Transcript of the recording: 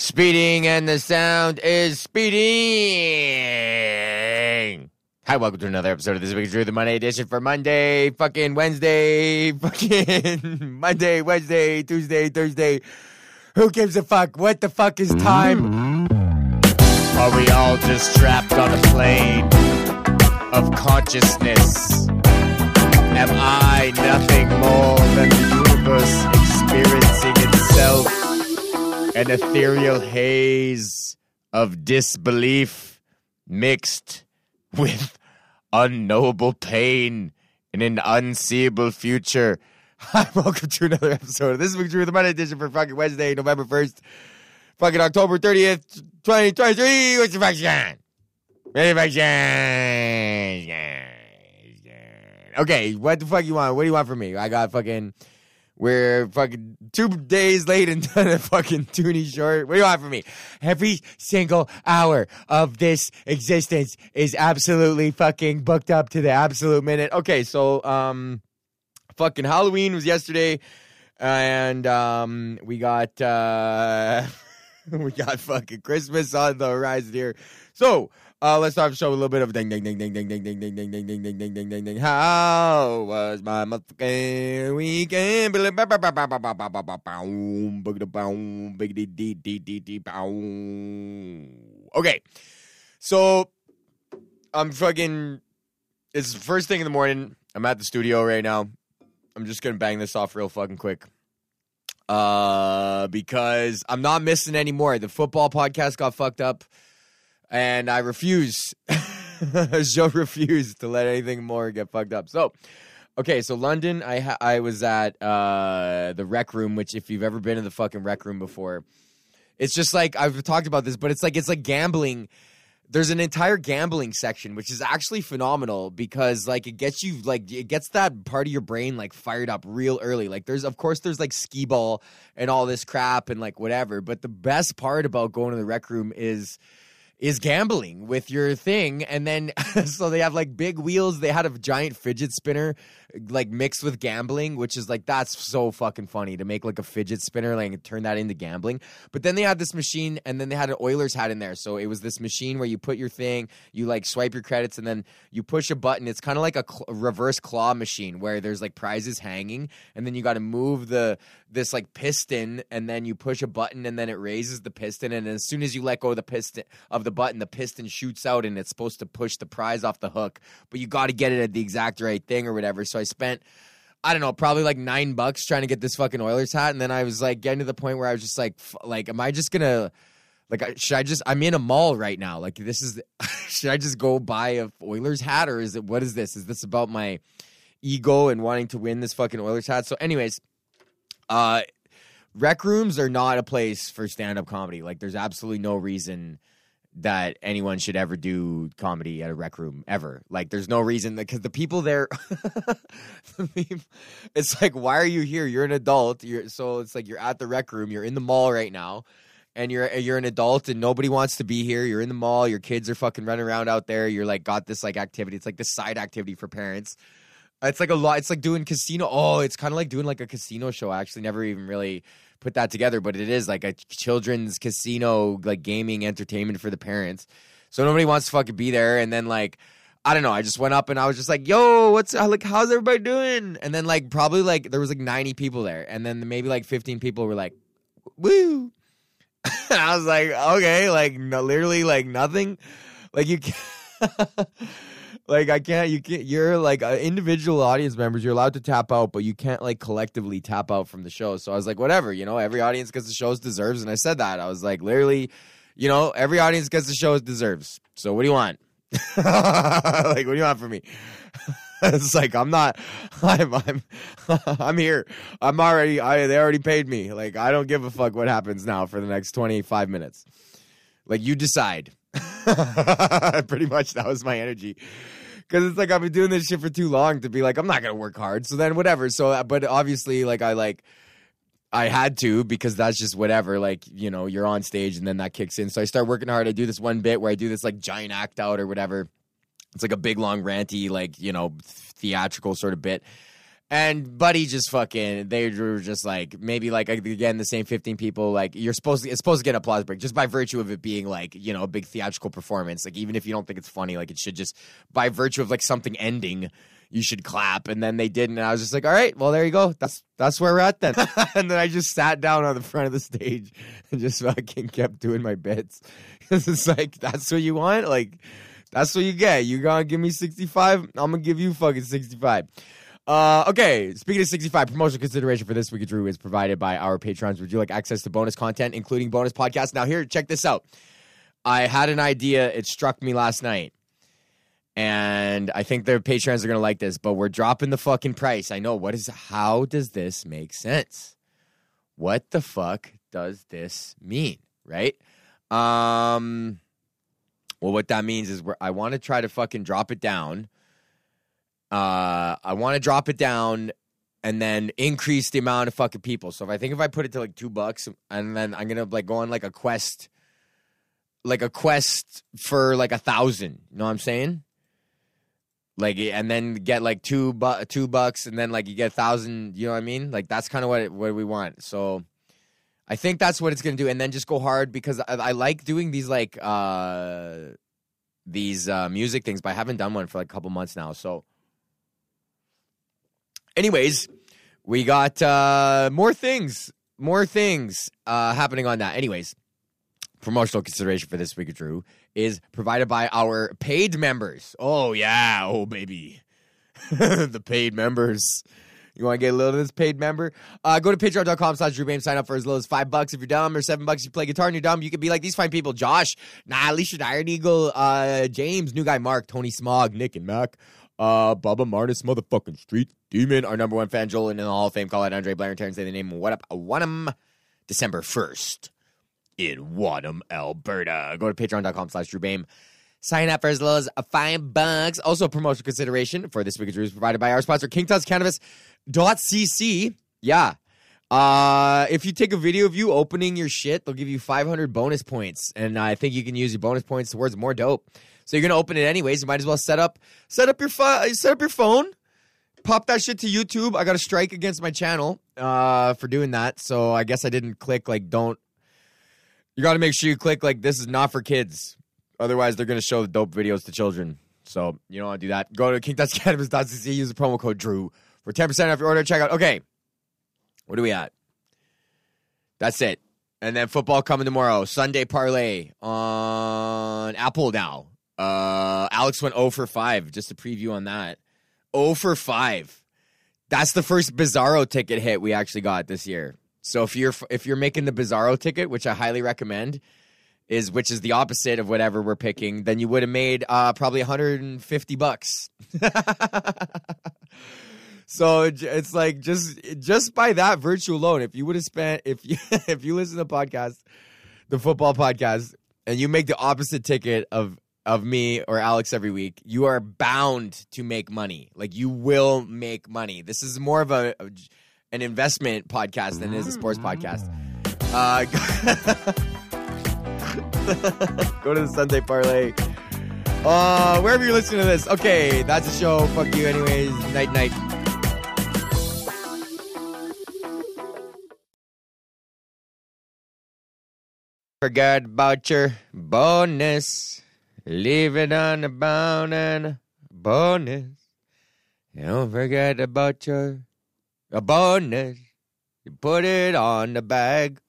Speeding and the sound is speeding. Hi, welcome to another episode of This Week Drew, the Monday edition for Monday, fucking Wednesday, fucking Monday, Wednesday, Tuesday, Thursday. Who gives a fuck? What the fuck is time? Are we all just trapped on a plane of consciousness? Am I nothing more than the universe experiencing itself? An ethereal haze of disbelief mixed with unknowable pain in an unseeable future. Hi, welcome to another episode of This Week's Drew, the Monday edition for fucking Wednesday, November 1st, fucking October 30th, 2023. What's? What's your function? Okay, what the fuck you want? What do you want from me? I got fucking. We're fucking two days late and done a fucking toonie short. What do you want from me? Every single hour of this existence is absolutely fucking booked up to the absolute minute. Okay, so um, fucking Halloween was yesterday, and um, we got uh, we got fucking Christmas on the horizon here. So uh, let's start the show with a little bit of ding ding ding ding ding ding ding ding ding ding ding ding ding ding ding ding. How was my motherfucking weekend? Okay, so I'm fucking. It's first thing in the morning. I'm at the studio right now. I'm just gonna bang this off real fucking quick. Uh, because I'm not missing anymore. The football podcast got fucked up and I refuse. Joe refused to let anything more get fucked up. So, okay, so London, I ha- I was at uh, the rec room, which if you've ever been in the fucking rec room before, it's just like I've talked about this, but it's like it's like gambling. There's an entire gambling section, which is actually phenomenal because like it gets you like it gets that part of your brain like fired up real early. Like there's of course there's like skee ball and all this crap and like whatever, but the best part about going to the rec room is is gambling with your thing and then so they have like big wheels. They had a giant fidget spinner like mixed with gambling which is like that's so fucking funny to make like a fidget spinner like turn that into gambling. But then they had this machine and then they had an oilers hat in there. So it was this machine where you put your thing you like swipe your credits and then you push a button. It's kind of like a cl- reverse claw machine where there's like prizes hanging and then you got to move the this like piston and then you push a button and then it raises the piston and as soon as you let go of the piston of the button the piston shoots out and it's supposed to push the prize off the hook. But you got to get it at the exact right thing or whatever. So i spent I don't know, probably like nine bucks trying to get this fucking Oilers hat, and then I was like getting to the point where I was just like, f- like, am I just gonna, like, should I just? I'm in a mall right now. Like, this is, should I just go buy a Oilers hat, or is it? What is this? Is this about my ego and wanting to win this fucking Oilers hat? So, anyways, uh, rec rooms are not a place for stand up comedy. Like, there's absolutely no reason that anyone should ever do comedy at a rec room ever. Like, there's no reason because the people there, the peop- it's like, why are you here? You're an adult. You're so it's like you're at the rec room. You're in the mall right now, and you're you're an adult, and nobody wants to be here. You're in the mall. Your kids are fucking running around out there. You're like got this like activity. It's like this side activity for parents. It's like a lot. It's like doing casino. Oh, it's kind of like doing like a casino show. I actually never even really put that together, but it is like a children's casino, like gaming entertainment for the parents. So nobody wants to fucking be there. And then like, I don't know. I just went up and I was just like, "Yo, what's like? How's everybody doing?" And then like probably like there was like ninety people there, and then maybe like fifteen people were like, "Woo!" I was like, "Okay, like no, literally like nothing, like you." Like I can't. You can't. You're like uh, individual audience members. You're allowed to tap out, but you can't like collectively tap out from the show. So I was like, whatever. You know, every audience gets the shows deserves, and I said that. I was like, literally, you know, every audience gets the shows deserves. So what do you want? like, what do you want from me? it's like I'm not. I'm. I'm. I'm here. I'm already. I. They already paid me. Like I don't give a fuck what happens now for the next 25 minutes. Like you decide. Pretty much that was my energy. Cause it's like I've been doing this shit for too long to be like I'm not gonna work hard. So then whatever. So uh, but obviously like I like I had to because that's just whatever. Like you know you're on stage and then that kicks in. So I start working hard. I do this one bit where I do this like giant act out or whatever. It's like a big long ranty like you know theatrical sort of bit. And Buddy just fucking, they were just like, maybe like, again, the same 15 people. Like, you're supposed to, it's supposed to get an applause break just by virtue of it being like, you know, a big theatrical performance. Like, even if you don't think it's funny, like, it should just, by virtue of like something ending, you should clap. And then they didn't. And I was just like, all right, well, there you go. That's, that's where we're at then. and then I just sat down on the front of the stage and just fucking kept doing my bits. it's like, that's what you want? Like, that's what you get. You gonna give me 65? I'm gonna give you fucking 65. Uh, okay, speaking of 65, promotional consideration for this week Drew is provided by our patrons. Would you like access to bonus content, including bonus podcasts? Now, here, check this out. I had an idea. It struck me last night. And I think the patrons are going to like this, but we're dropping the fucking price. I know. What is, how does this make sense? What the fuck does this mean? Right? Um, well, what that means is I want to try to fucking drop it down uh, I want to drop it down and then increase the amount of fucking people. So if I think if I put it to like two bucks and then I'm gonna like go on like a quest, like a quest for like a thousand. You know what I'm saying? Like and then get like two bu- two bucks and then like you get a thousand. You know what I mean? Like that's kind of what it, what we want. So. I think that's what it's gonna do, and then just go hard because I, I like doing these like uh these uh music things, but I haven't done one for like a couple months now. So anyways, we got uh, more things, more things uh, happening on that. Anyways, promotional consideration for this week Drew is provided by our paid members. Oh yeah, oh baby, the paid members. You want to get a little of this paid member? Uh, go to patreon.com slash Drew Sign up for as low as five bucks if you're dumb, or seven bucks if you play guitar and you're dumb. You could be like these fine people Josh, nah, Alicia Iron Eagle, uh, James, new guy Mark, Tony Smog, Nick, and Mac. Uh, Bubba Martis, motherfucking Street Demon, our number one fan, Joel, in the Hall of Fame. Call out Andre Blair and Terrence. Say the name. What up? Wanham, December 1st in Wanham, Alberta. Go to patreon.com slash Drew Behm. Sign up for as low as five bucks. Also, promotional consideration for this week of Drew is provided by our sponsor, KingTutsCannabis.cc. Yeah. Uh, if you take a video of you opening your shit, they'll give you 500 bonus points. And I think you can use your bonus points towards more dope. So you're gonna open it anyways. You might as well set up set up your. Set up your phone. Pop that shit to YouTube. I got a strike against my channel uh, for doing that. So I guess I didn't click like don't. You got to make sure you click like this is not for kids. Otherwise, they're gonna show the dope videos to children. So you don't want to do that. Go to kingtutscannabis.cc. Use the promo code Drew for ten percent off your order. Check out. Okay, what are we at? That's it. And then football coming tomorrow. Sunday parlay on Apple now. Uh, Alex went 0 for 5. Just a preview on that. 0 for 5. That's the first Bizarro ticket hit we actually got this year. So if you're if you're making the Bizarro ticket, which I highly recommend, is which is the opposite of whatever we're picking, then you would have made uh, probably 150 bucks. so it's like just just by that virtue alone, if you would have spent if you if you listen to the podcast, the football podcast, and you make the opposite ticket of of me or Alex every week, you are bound to make money. Like you will make money. This is more of a, a an investment podcast than it is a sports podcast. Uh, go to the Sunday parlay. Uh, wherever you're listening to this. Okay, that's a show. Fuck you, anyways. Night, night. Forget about your bonus. Leave it on the bone and bonus. Don't forget about your bonus. You put it on the bag.